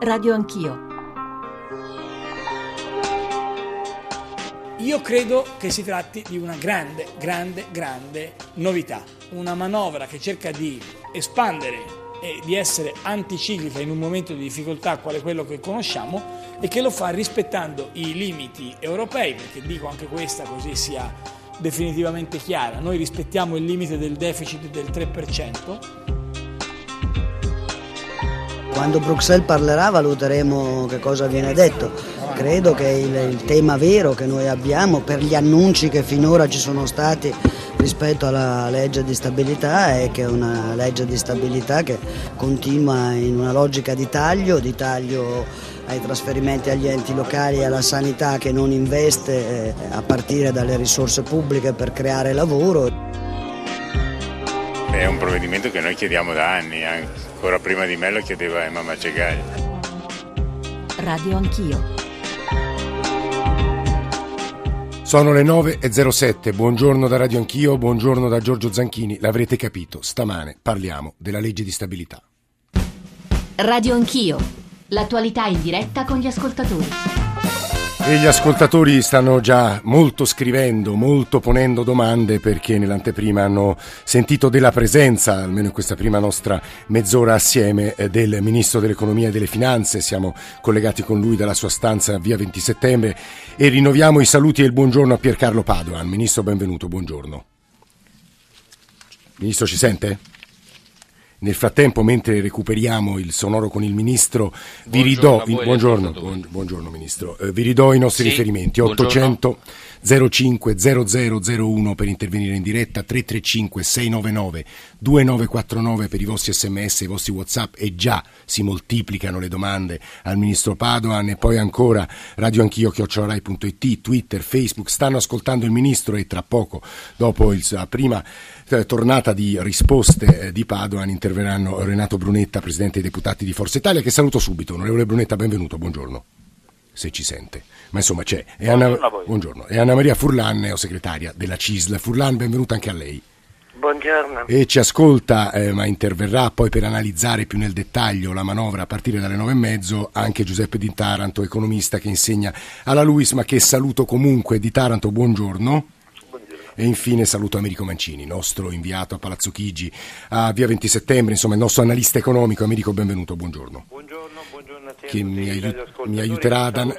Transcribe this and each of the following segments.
Radio Anch'io. Io credo che si tratti di una grande, grande, grande novità, una manovra che cerca di espandere e di essere anticiclica in un momento di difficoltà quale quello che conosciamo e che lo fa rispettando i limiti europei, perché dico anche questa così sia definitivamente chiara, noi rispettiamo il limite del deficit del 3%, quando Bruxelles parlerà valuteremo che cosa viene detto. Credo che il, il, tema vero che noi abbiamo per gli annunci che finora ci sono stati rispetto alla legge di stabilità è che è una legge di stabilità che continua in una logica di taglio, di taglio ai trasferimenti agli enti locali e alla sanità che non investe eh, a partire dalle risorse pubbliche per creare lavoro. È un provvedimento che noi chiediamo da anni, ancora prima di me lo chiedeva Emma Macegai. Radio Anch'io. Sono le 9.07, buongiorno da Radio Anch'io, buongiorno da Giorgio Zanchini. L'avrete capito, stamane parliamo della legge di stabilità. Radio Anch'io, l'attualità in diretta con gli ascoltatori. E gli ascoltatori stanno già molto scrivendo, molto ponendo domande perché nell'anteprima hanno sentito della presenza, almeno in questa prima nostra mezz'ora assieme, eh, del Ministro dell'Economia e delle Finanze. Siamo collegati con lui dalla sua stanza via 20 settembre e rinnoviamo i saluti e il buongiorno a Piercarlo Padoan. Ministro, benvenuto, buongiorno. Ministro, ci sente? Nel frattempo, mentre recuperiamo il sonoro con il Ministro, vi ridò, il, buongiorno, buongiorno, Ministro, eh, vi ridò i nostri sì, riferimenti. 800 05 0001 per intervenire in diretta, 335 699 2949 per i vostri sms, i vostri whatsapp e già si moltiplicano le domande al Ministro Padoan. E poi ancora radio anch'io chiocciolarai.it, Twitter, Facebook, stanno ascoltando il Ministro e tra poco, dopo la prima eh, tornata di risposte eh, di Padoan interverranno Renato Brunetta, Presidente dei Deputati di Forza Italia, che saluto subito. Onorevole Brunetta, benvenuto, buongiorno, se ci sente. Ma insomma c'è. E Anna, buongiorno. E Anna Maria Furlan, neosegretaria della CISL. Furlan, benvenuta anche a lei. Buongiorno. E ci ascolta, eh, ma interverrà poi per analizzare più nel dettaglio la manovra a partire dalle nove e mezzo anche Giuseppe Di Taranto, economista che insegna alla Luis, ma che saluto comunque. Di Taranto, buongiorno. E infine saluto Americo Mancini, nostro inviato a Palazzo Chigi a via 20 settembre, insomma il nostro analista economico. Americo, benvenuto, buongiorno. Buongiorno, buongiorno. Che mi, aiut- mi, aiuterà ad an-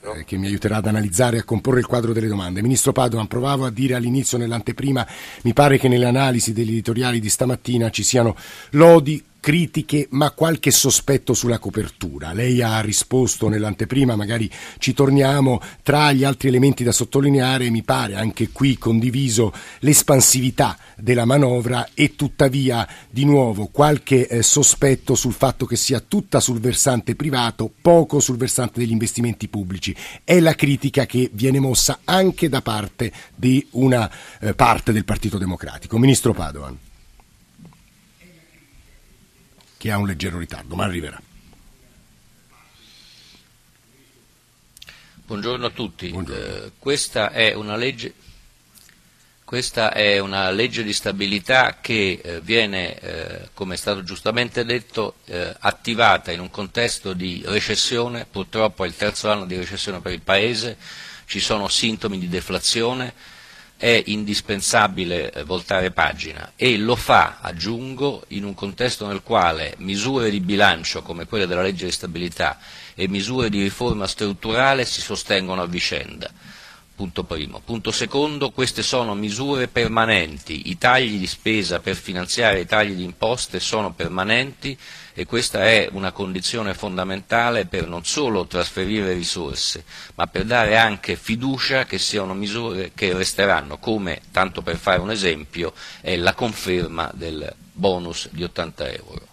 eh, che mi aiuterà ad analizzare e a comporre il quadro delle domande. Ministro Padoan, provavo a dire all'inizio nell'anteprima, mi pare che nelle analisi degli editoriali di stamattina ci siano lodi critiche ma qualche sospetto sulla copertura. Lei ha risposto nell'anteprima, magari ci torniamo, tra gli altri elementi da sottolineare mi pare anche qui condiviso l'espansività della manovra e tuttavia di nuovo qualche eh, sospetto sul fatto che sia tutta sul versante privato, poco sul versante degli investimenti pubblici. È la critica che viene mossa anche da parte di una eh, parte del Partito Democratico. Ministro Padoan che ha un leggero ritardo, ma arriverà. Buongiorno a tutti. Buongiorno. Eh, questa, è legge, questa, è una legge, di stabilità che eh, viene, eh, come è stato giustamente detto, eh, attivata in un contesto di recessione, purtroppo è il terzo anno di recessione per il Paese, ci sono sintomi di deflazione, è indispensabile eh, voltare pagina e lo fa, aggiungo, in un contesto nel quale misure di bilancio come quelle della legge di stabilità e misure di riforma strutturale si sostengono a vicenda. Punto primo. Punto secondo, queste sono misure permanenti, i tagli di spesa per finanziare i tagli di imposte sono permanenti e questa è una condizione fondamentale per non solo trasferire risorse, ma per dare anche fiducia che siano misure che resteranno, come, tanto per fare un esempio, è la conferma del bonus di 80 euro.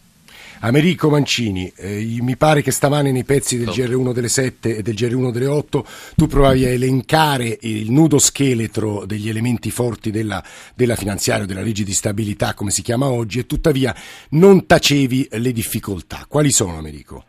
Americo Mancini, eh, mi pare che stamane nei pezzi del GR1 delle 7 e del GR1 delle 8 tu provavi a elencare il nudo scheletro degli elementi forti della, della finanziaria, della legge di stabilità, come si chiama oggi, e tuttavia non tacevi le difficoltà. Quali sono, Americo?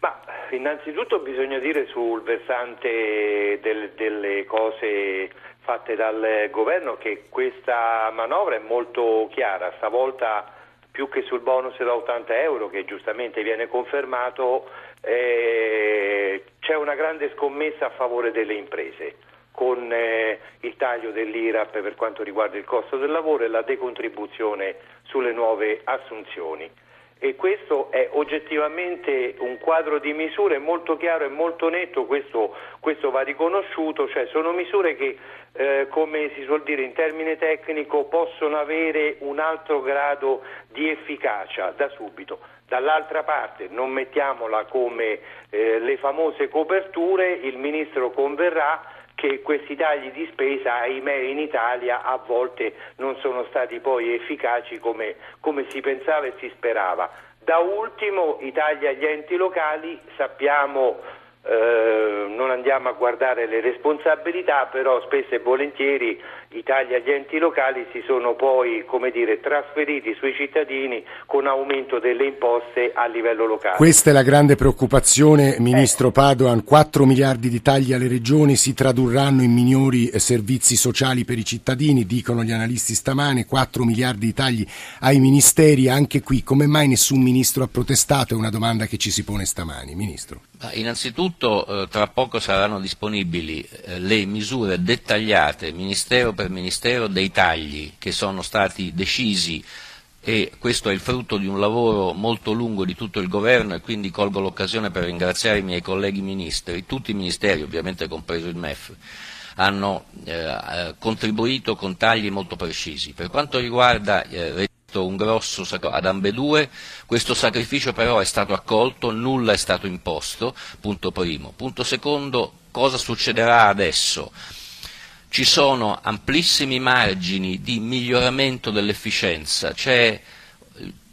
Ma innanzitutto bisogna dire sul versante del, delle cose fatte dal governo che questa manovra è molto chiara, stavolta più che sul bonus da 80 euro che giustamente viene confermato, eh, c'è una grande scommessa a favore delle imprese con eh, il taglio dell'IRAP per quanto riguarda il costo del lavoro e la decontribuzione sulle nuove assunzioni. E questo è oggettivamente un quadro di misure molto chiaro e molto netto, questo, questo va riconosciuto, cioè sono misure che, eh, come si suol dire in termine tecnico, possono avere un altro grado di efficacia da subito. Dall'altra parte, non mettiamola come eh, le famose coperture, il Ministro converrà che questi tagli di spesa, ahimè, in Italia a volte non sono stati poi efficaci come, come si pensava e si sperava. Da ultimo i tagli agli enti locali, sappiamo eh, non andiamo a guardare le responsabilità, però spesso e volentieri i tagli agli enti locali si sono poi dire, trasferiti sui cittadini con aumento delle imposte a livello locale. Questa è la grande preoccupazione, Ministro eh. Padoan. 4 miliardi di tagli alle regioni si tradurranno in minori eh, servizi sociali per i cittadini, dicono gli analisti stamane, 4 miliardi di tagli ai ministeri. Anche qui, come mai nessun ministro ha protestato? È una domanda che ci si pone stamani. Ministro. Innanzitutto eh, tra poco saranno disponibili eh, le misure dettagliate ministero per ministero dei tagli che sono stati decisi e questo è il frutto di un lavoro molto lungo di tutto il governo e quindi colgo l'occasione per ringraziare i miei colleghi ministri, tutti i ministeri, ovviamente compreso il MEF, hanno eh, eh contribuito con tagli molto precisi. Per quanto riguarda eh, un grosso sacrificio ad ambedue, questo sacrificio però è stato accolto, nulla è stato imposto, punto primo. Punto secondo, cosa succederà adesso? Ci sono amplissimi margini di miglioramento dell'efficienza, c'è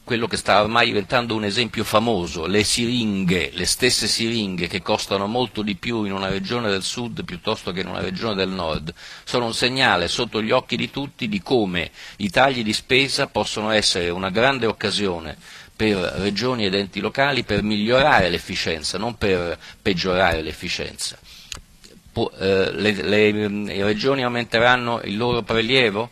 quello che sta ormai diventando un esempio famoso, le siringhe, le stesse siringhe che costano molto di più in una regione del sud piuttosto che in una regione del nord, sono un segnale sotto gli occhi di tutti di come i tagli di spesa possono essere una grande occasione per regioni ed enti locali per migliorare l'efficienza, non per peggiorare l'efficienza. Eh, le, le, le regioni aumenteranno il loro prelievo?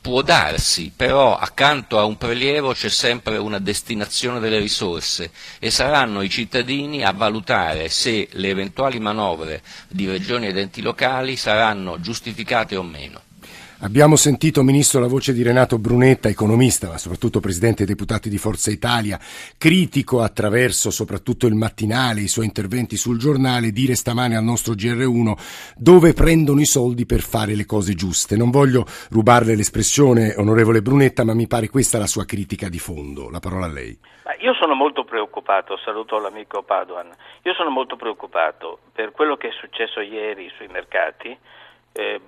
Può darsi, però accanto a un prelievo c'è sempre una destinazione delle risorse e saranno i cittadini a valutare se le eventuali manovre di regioni ed enti locali saranno giustificate o meno. Abbiamo sentito, Ministro, la voce di Renato Brunetta, economista, ma soprattutto Presidente dei Deputati di Forza Italia, critico attraverso soprattutto il mattinale, i suoi interventi sul giornale, dire stamane al nostro GR1 dove prendono i soldi per fare le cose giuste. Non voglio rubarle l'espressione, onorevole Brunetta, ma mi pare questa la sua critica di fondo. La parola a lei. Io sono molto preoccupato, saluto l'amico Paduan, io sono molto preoccupato per quello che è successo ieri sui mercati. Eh,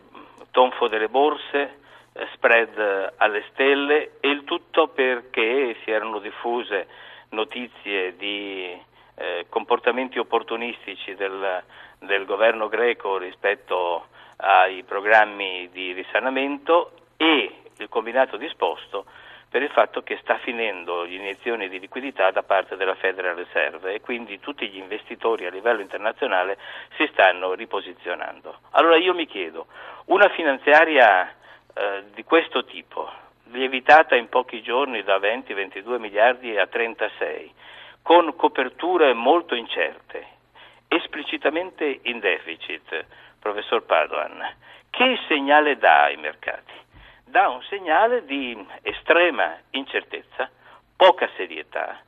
tonfo delle borse, eh, spread alle stelle e il tutto perché si erano diffuse notizie di eh, comportamenti opportunistici del, del governo greco rispetto ai programmi di risanamento e il combinato disposto per il fatto che sta finendo l'iniezione di liquidità da parte della Federal Reserve e quindi tutti gli investitori a livello internazionale si stanno riposizionando. Allora io mi chiedo, una finanziaria eh, di questo tipo, lievitata in pochi giorni da 20-22 miliardi a 36, con coperture molto incerte, esplicitamente in deficit, professor Padoan, che segnale dà ai mercati? Dà un segnale di estrema incertezza, poca serietà,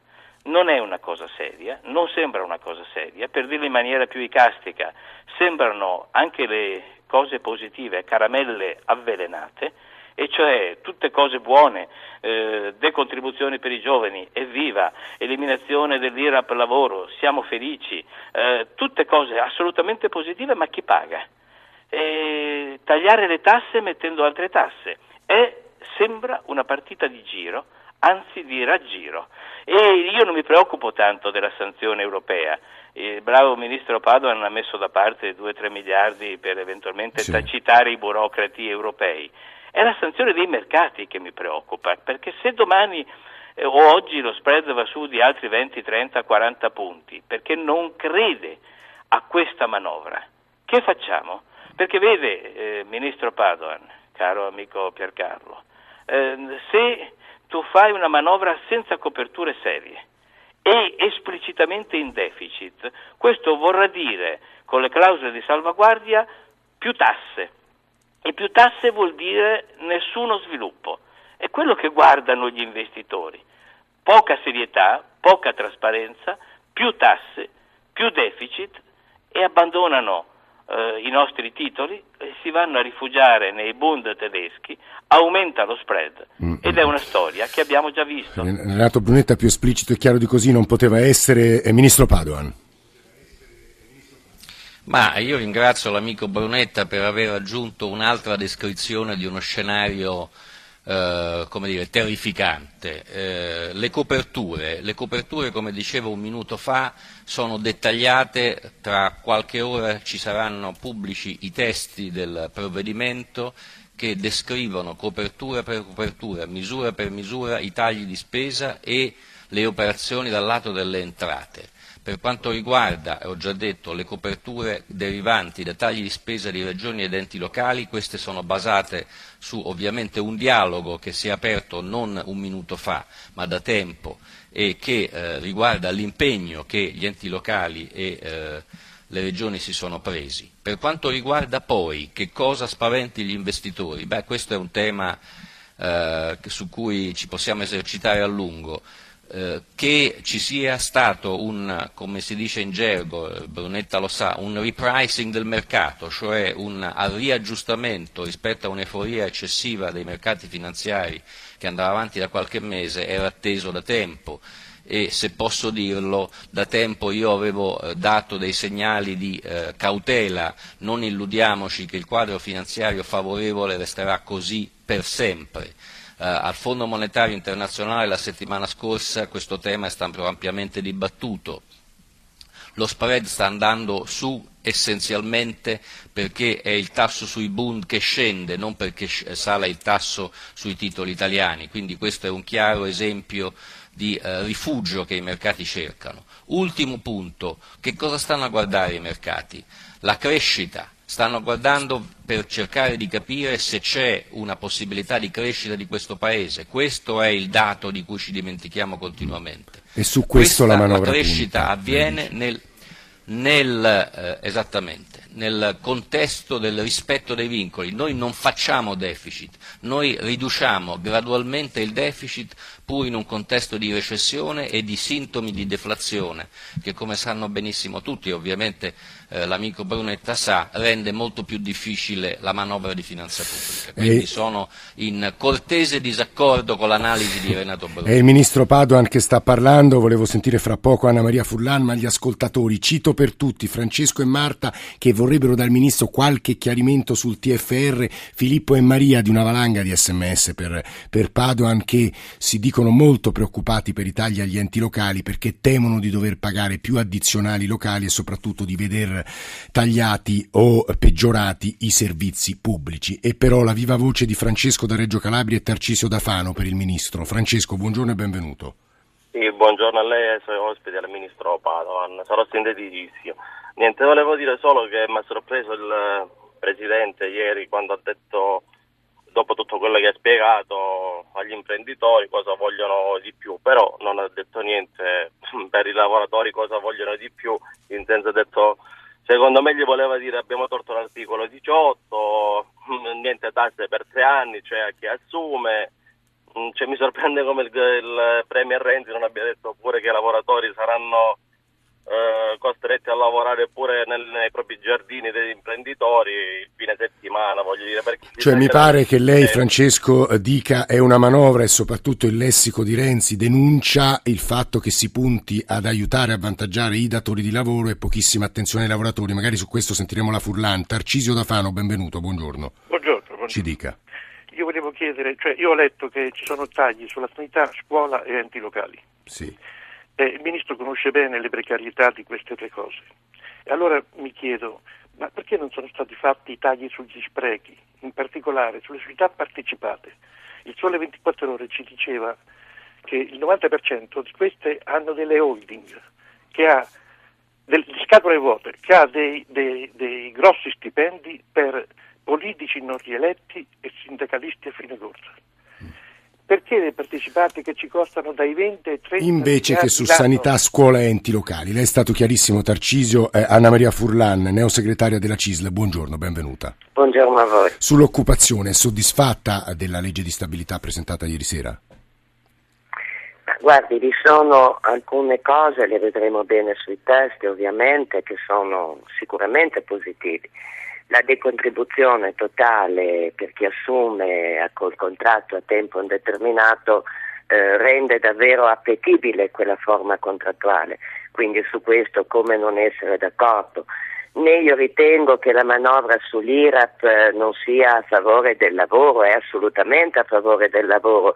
non è una cosa seria, non sembra una cosa seria, per dirlo in maniera più icastica, sembrano anche le cose positive caramelle avvelenate, e cioè tutte cose buone, eh, decontribuzioni per i giovani, evviva, eliminazione dell'IRAP lavoro, siamo felici, eh, tutte cose assolutamente positive, ma chi paga? E tagliare le tasse mettendo altre tasse è, sembra una partita di giro, anzi di raggiro. E io non mi preoccupo tanto della sanzione europea. Il bravo ministro Padoan ha messo da parte 2-3 miliardi per eventualmente sì. tacitare i burocrati europei. È la sanzione dei mercati che mi preoccupa, perché se domani eh, o oggi lo spread va su di altri 20, 30, 40 punti, perché non crede a questa manovra, che facciamo? Perché vede, eh, ministro Padoan, caro amico Piercarlo. Eh, se tu fai una manovra senza coperture serie e esplicitamente in deficit. Questo vorrà dire, con le clausole di salvaguardia, più tasse. E più tasse vuol dire nessuno sviluppo. È quello che guardano gli investitori. Poca serietà, poca trasparenza, più tasse, più deficit e abbandonano eh, i nostri titoli e si vanno a rifugiare nei bund tedeschi, aumenta lo spread mm. ed è una storia che abbiamo già visto. Renato Brunetta più esplicito e chiaro di così non poteva essere eh, Ministro Padoan. Ma io ringrazio l'amico Brunetta per aver aggiunto un'altra descrizione di uno scenario eh, come dire, terrificante. Eh, le, coperture, le coperture, come dicevo un minuto fa, sono dettagliate, tra qualche ora ci saranno pubblici i testi del provvedimento che descrivono copertura per copertura, misura per misura i tagli di spesa e le operazioni dal lato delle entrate. Per quanto riguarda, ho già detto, le coperture derivanti da tagli di spesa di regioni ed enti locali, queste sono basate su ovviamente un dialogo che si è aperto non un minuto fa, ma da tempo e che eh, riguarda l'impegno che gli enti locali e eh, le regioni si sono presi. Per quanto riguarda poi che cosa spaventi gli investitori, beh, questo è un tema eh, su cui ci possiamo esercitare a lungo. Eh, che ci sia stato un, come dice in gergo, eh, Brunetta lo sa, un repricing del mercato, cioè un riaggiustamento rispetto a un'euforia eccessiva dei mercati finanziari che andava avanti da qualche mese, era atteso da tempo. E se posso dirlo, da tempo io avevo eh, dato dei segnali di eh, cautela, non illudiamoci che il quadro finanziario favorevole resterà così per sempre al Fondo Monetario Internazionale la settimana scorsa questo tema è stato ampiamente dibattuto. Lo spread sta andando su essenzialmente perché è il tasso sui bund che scende, non perché sale il tasso sui titoli italiani, quindi questo è un chiaro esempio di eh, rifugio che i mercati cercano. Ultimo punto, che cosa stanno a guardare i mercati? La crescita, stanno guardando per cercare di capire se c'è una possibilità di crescita di questo Paese. Questo è il dato di cui ci dimentichiamo continuamente. E su questo Questa, la manovra La crescita punta, avviene nel, nel, eh, esattamente, nel contesto del rispetto dei vincoli. Noi non facciamo deficit, noi riduciamo gradualmente il deficit pur in un contesto di recessione e di sintomi di deflazione che come sanno benissimo tutti, ovviamente eh, l'amico Brunetta sa, rende molto più difficile la manovra di finanza pubblica. Quindi e... sono in cortese disaccordo con l'analisi di Renato Brunetta. È il ministro Padoan che sta parlando, volevo sentire fra poco Anna Maria Furlan, ma gli ascoltatori, cito per tutti Francesco e Marta che vorrebbero dal ministro qualche chiarimento sul TFR, Filippo e Maria di una valanga di sms per, per Padoan che si dicono dicono molto preoccupati per i tagli agli enti locali perché temono di dover pagare più addizionali locali e soprattutto di veder tagliati o peggiorati i servizi pubblici. E però la viva voce di Francesco da Reggio Calabria e Tarcisio da Fano per il Ministro. Francesco, buongiorno e benvenuto. Sì, buongiorno a lei e ai suoi ospiti al Ministro Padovan. Sarò sinteticissimo. Niente, volevo dire solo che mi ha sorpreso il Presidente ieri quando ha detto dopo tutto quello che ha spiegato agli imprenditori cosa vogliono di più, però non ha detto niente. Per i lavoratori cosa vogliono di più, in senso detto secondo me gli voleva dire abbiamo torto l'articolo 18, niente tasse per tre anni, cioè a chi assume, mm, cioè, mi sorprende come il, il Premier Renzi non abbia detto pure che i lavoratori saranno costretti a lavorare pure nel, nei propri giardini degli imprenditori il fine settimana, voglio dire. Cioè mi pare che lei, Francesco, dica è una manovra e soprattutto il lessico di Renzi denuncia il fatto che si punti ad aiutare, a avvantaggiare i datori di lavoro e pochissima attenzione ai lavoratori. Magari su questo sentiremo la Furlan. Tarcisio Dafano, benvenuto, buongiorno. Buongiorno. buongiorno. Ci dica. Io volevo chiedere, cioè io ho letto che ci sono tagli sulla sanità, scuola e enti locali. Sì. Eh, il Ministro conosce bene le precarietà di queste tre cose. E allora mi chiedo, ma perché non sono stati fatti i tagli sugli sprechi, in particolare sulle società partecipate? Il Sole 24 Ore ci diceva che il 90% di queste hanno delle holding, che ha delle scatole vuote, che ha dei, dei, dei grossi stipendi per politici non rieletti e sindacalisti a fine corsa. Perché le partecipate che ci costano dai 20 ai 30 Invece che su sanità, scuola e enti locali. Lei è stato chiarissimo, Tarcisio. Eh, Anna Maria Furlan, neosegretaria della CISL, buongiorno, benvenuta. Buongiorno a voi. Sull'occupazione, è soddisfatta della legge di stabilità presentata ieri sera? Guardi, vi sono alcune cose, le vedremo bene sui testi ovviamente, che sono sicuramente positivi. La decontribuzione totale per chi assume col contratto a tempo indeterminato eh, rende davvero appetibile quella forma contrattuale, quindi su questo come non essere d'accordo. Né io ritengo che la manovra sull'IRAP eh, non sia a favore del lavoro, è assolutamente a favore del lavoro,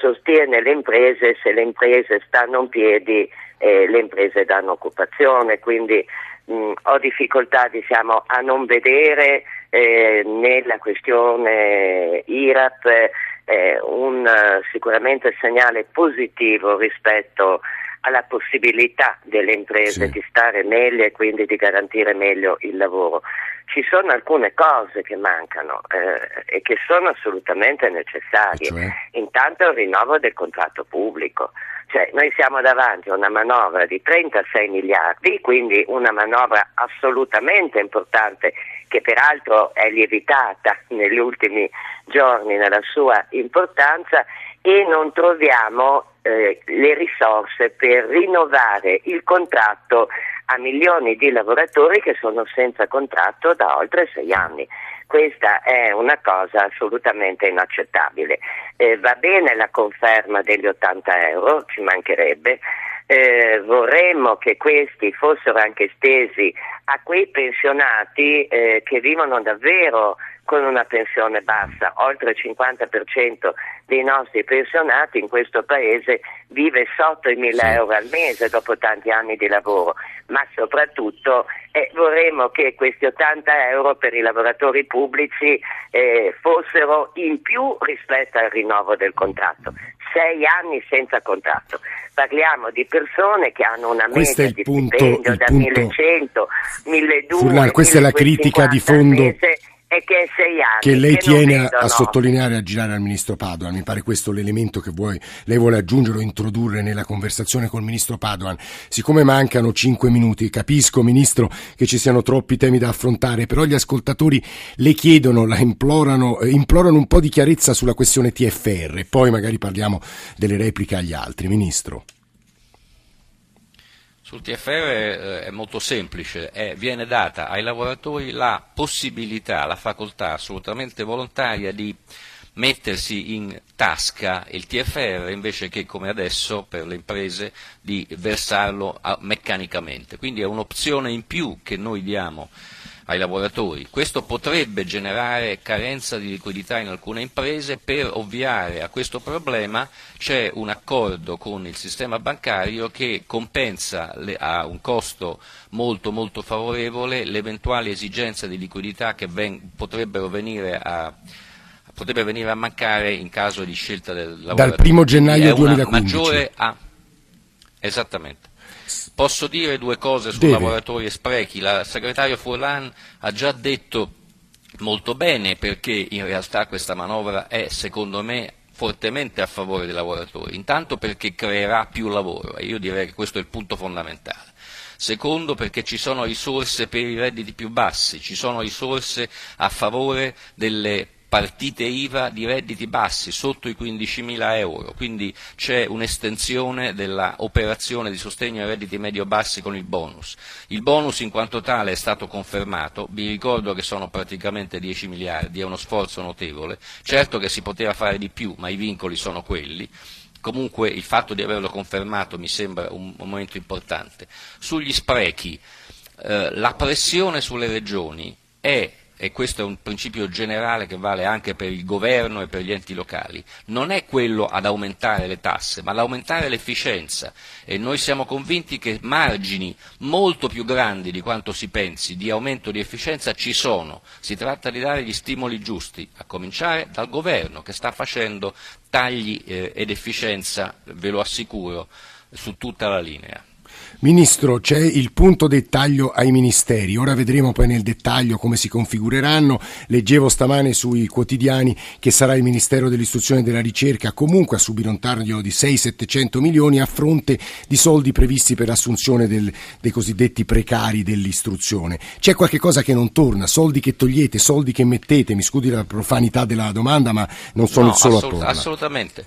sostiene le imprese, se le imprese stanno in piedi eh, le imprese danno occupazione, quindi mh, ho difficoltà diciamo, a non vedere eh, nella questione IRAP eh, un sicuramente segnale positivo rispetto alla possibilità delle imprese sì. di stare meglio e quindi di garantire meglio il lavoro. Ci sono alcune cose che mancano eh, e che sono assolutamente necessarie. Cioè? Intanto il rinnovo del contratto pubblico. Cioè, noi siamo davanti a una manovra di 36 miliardi, quindi una manovra assolutamente importante che peraltro è lievitata negli ultimi giorni nella sua importanza e non troviamo eh, le risorse per rinnovare il contratto a milioni di lavoratori che sono senza contratto da oltre sei anni. Questa è una cosa assolutamente inaccettabile. Eh, va bene la conferma degli 80 euro, ci mancherebbe. Eh, vorremmo che questi fossero anche estesi a quei pensionati eh, che vivono davvero con una pensione bassa, oltre il 50% dei nostri pensionati in questo paese vive sotto i 1000 euro al mese dopo tanti anni di lavoro, ma soprattutto eh, vorremmo che questi 80 euro per i lavoratori pubblici eh, fossero in più rispetto al rinnovo del contratto. Sei anni senza contratto. Parliamo di persone che hanno una media di punto, stipendio da punto. 1100, 1200. Furlan, questa è la critica di fondo. Mese, e che è sei anni. Che lei che tiene a, a sottolineare e a girare al ministro Padoan. Mi pare questo l'elemento che vuoi, lei vuole aggiungere o introdurre nella conversazione col ministro Padoan. Siccome mancano cinque minuti, capisco, ministro, che ci siano troppi temi da affrontare, però gli ascoltatori le chiedono, la implorano, eh, implorano un po' di chiarezza sulla questione TFR. Poi magari parliamo delle repliche agli altri. Ministro. Sul TFR eh, è molto semplice, è, viene data ai lavoratori la possibilità, la facoltà assolutamente volontaria di mettersi in tasca il TFR invece che come adesso per le imprese di versarlo a, meccanicamente. Quindi è un'opzione in più che noi diamo ai lavoratori. Questo potrebbe generare carenza di liquidità in alcune imprese, per ovviare a questo problema c'è un accordo con il sistema bancario che compensa le, a un costo molto, molto favorevole l'eventuale esigenza di liquidità che ven, potrebbero venire a potrebbe venire a mancare in caso di scelta del lavoratore. Dal primo gennaio 2015. A... Esattamente. Posso dire due cose su Deve. lavoratori e sprechi. La segretaria Furlan ha già detto molto bene perché in realtà questa manovra è, secondo me, fortemente a favore dei lavoratori. Intanto perché creerà più lavoro e io direi che questo è il punto fondamentale. Secondo perché ci sono risorse per i redditi più bassi, ci sono risorse a favore delle partite IVA di redditi bassi, sotto i 15.000 euro, quindi c'è un'estensione dell'operazione di sostegno ai redditi medio-bassi con il bonus. Il bonus in quanto tale è stato confermato, vi ricordo che sono praticamente 10 miliardi, è uno sforzo notevole, certo che si poteva fare di più, ma i vincoli sono quelli. Comunque il fatto di averlo confermato mi sembra un momento importante. Sugli sprechi, eh, la pressione sulle regioni è e questo è un principio generale che vale anche per il governo e per gli enti locali, non è quello ad aumentare le tasse, ma ad aumentare l'efficienza. E noi siamo convinti che margini molto più grandi di quanto si pensi di aumento di efficienza ci sono, si tratta di dare gli stimoli giusti, a cominciare dal governo che sta facendo tagli eh, ed efficienza, ve lo assicuro, su tutta la linea. Ministro, c'è il punto dettaglio ai ministeri, ora vedremo poi nel dettaglio come si configureranno. Leggevo stamane sui quotidiani che sarà il Ministero dell'Istruzione e della Ricerca comunque a subire un taglio di 6-700 milioni a fronte di soldi previsti per l'assunzione del, dei cosiddetti precari dell'istruzione. C'è qualche cosa che non torna, soldi che togliete, soldi che mettete, mi scusi la profanità della domanda, ma non sono no, il solo assolut- attorno. Assolutamente.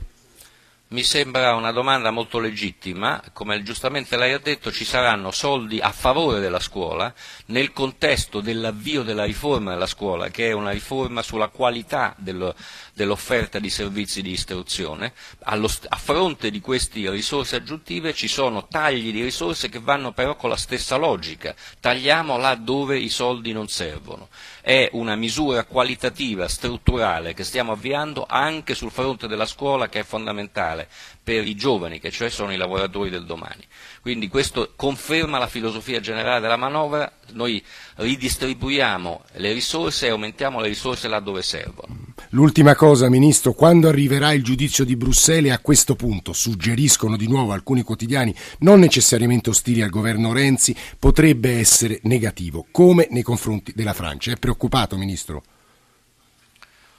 Mi sembra una domanda molto legittima, come giustamente lei ha detto ci saranno soldi a favore della scuola nel contesto dell'avvio della riforma della scuola, che è una riforma sulla qualità dello, dell'offerta di servizi di istruzione. Allo, a fronte di queste risorse aggiuntive ci sono tagli di risorse che vanno però con la stessa logica, tagliamo là dove i soldi non servono. È una misura qualitativa, strutturale che stiamo avviando anche sul fronte della scuola che è fondamentale per i giovani, che cioè sono i lavoratori del domani. Quindi questo conferma la filosofia generale della manovra, noi ridistribuiamo le risorse e aumentiamo le risorse là dove servono. L'ultima cosa, Ministro, quando arriverà il giudizio di Bruxelles a questo punto, suggeriscono di nuovo alcuni quotidiani, non necessariamente ostili al governo Renzi, potrebbe essere negativo, come nei confronti della Francia. È preoccupato, Ministro?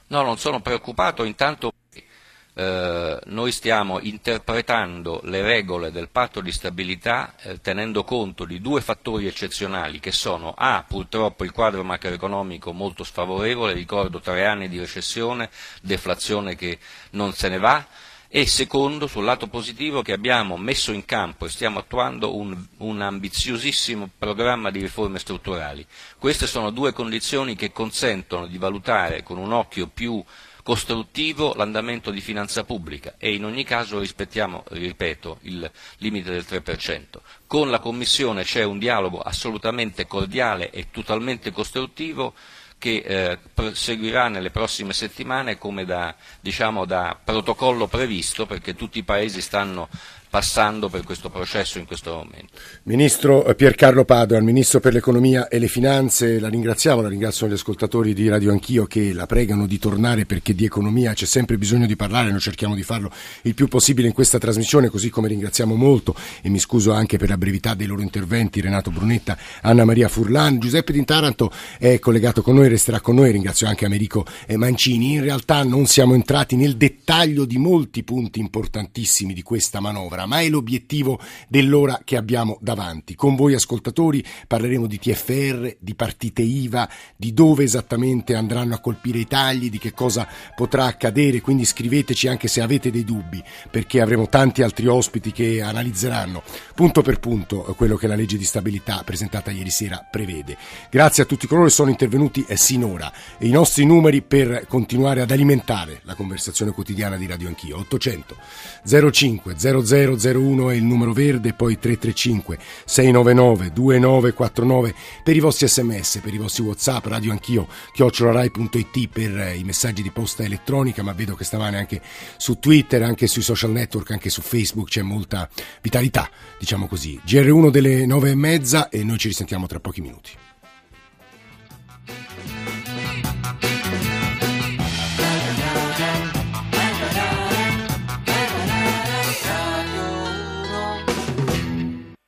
No, non sono preoccupato, intanto eh, noi stiamo interpretando le regole del patto di stabilità eh, tenendo conto di due fattori eccezionali che sono A, purtroppo il quadro macroeconomico molto sfavorevole, ricordo tre anni di recessione, deflazione che non se ne va, e secondo, sul lato positivo, che abbiamo messo in campo e stiamo attuando un, un, ambiziosissimo programma di riforme strutturali. Queste sono due condizioni che consentono di valutare con un occhio più costruttivo l'andamento di finanza pubblica e in ogni caso rispettiamo, ripeto, il limite del 3%. Con la Commissione c'è un dialogo assolutamente cordiale e totalmente costruttivo che eh, seguirà nelle prossime settimane come da, diciamo, da protocollo previsto perché tutti i Paesi stanno passando per questo processo in questo momento. Ministro Piercarlo Padoan, Ministro per l'Economia e le Finanze, la ringraziamo, la ringraziano gli ascoltatori di Radio Anch'io che la pregano di tornare perché di economia c'è sempre bisogno di parlare, noi cerchiamo di farlo il più possibile in questa trasmissione, così come ringraziamo molto e mi scuso anche per la brevità dei loro interventi Renato Brunetta, Anna Maria Furlan, Giuseppe Di Taranto è collegato con noi, resterà con noi, ringrazio anche Americo Mancini. In realtà non siamo entrati nel dettaglio di molti punti importantissimi di questa manovra ma è l'obiettivo dell'ora che abbiamo davanti. Con voi ascoltatori parleremo di TFR, di partite IVA, di dove esattamente andranno a colpire i tagli, di che cosa potrà accadere, quindi scriveteci anche se avete dei dubbi, perché avremo tanti altri ospiti che analizzeranno punto per punto quello che la legge di stabilità presentata ieri sera prevede. Grazie a tutti coloro che sono intervenuti sinora e i nostri numeri per continuare ad alimentare la conversazione quotidiana di Radio Anch'io. 800 05 00 001 è il numero verde, poi 335 699 2949 per i vostri sms, per i vostri whatsapp, radio anch'io, chiocciolarai.it per eh, i messaggi di posta elettronica, ma vedo che stamane anche su Twitter, anche sui social network, anche su Facebook c'è molta vitalità, diciamo così. GR1 delle nove e mezza e noi ci risentiamo tra pochi minuti.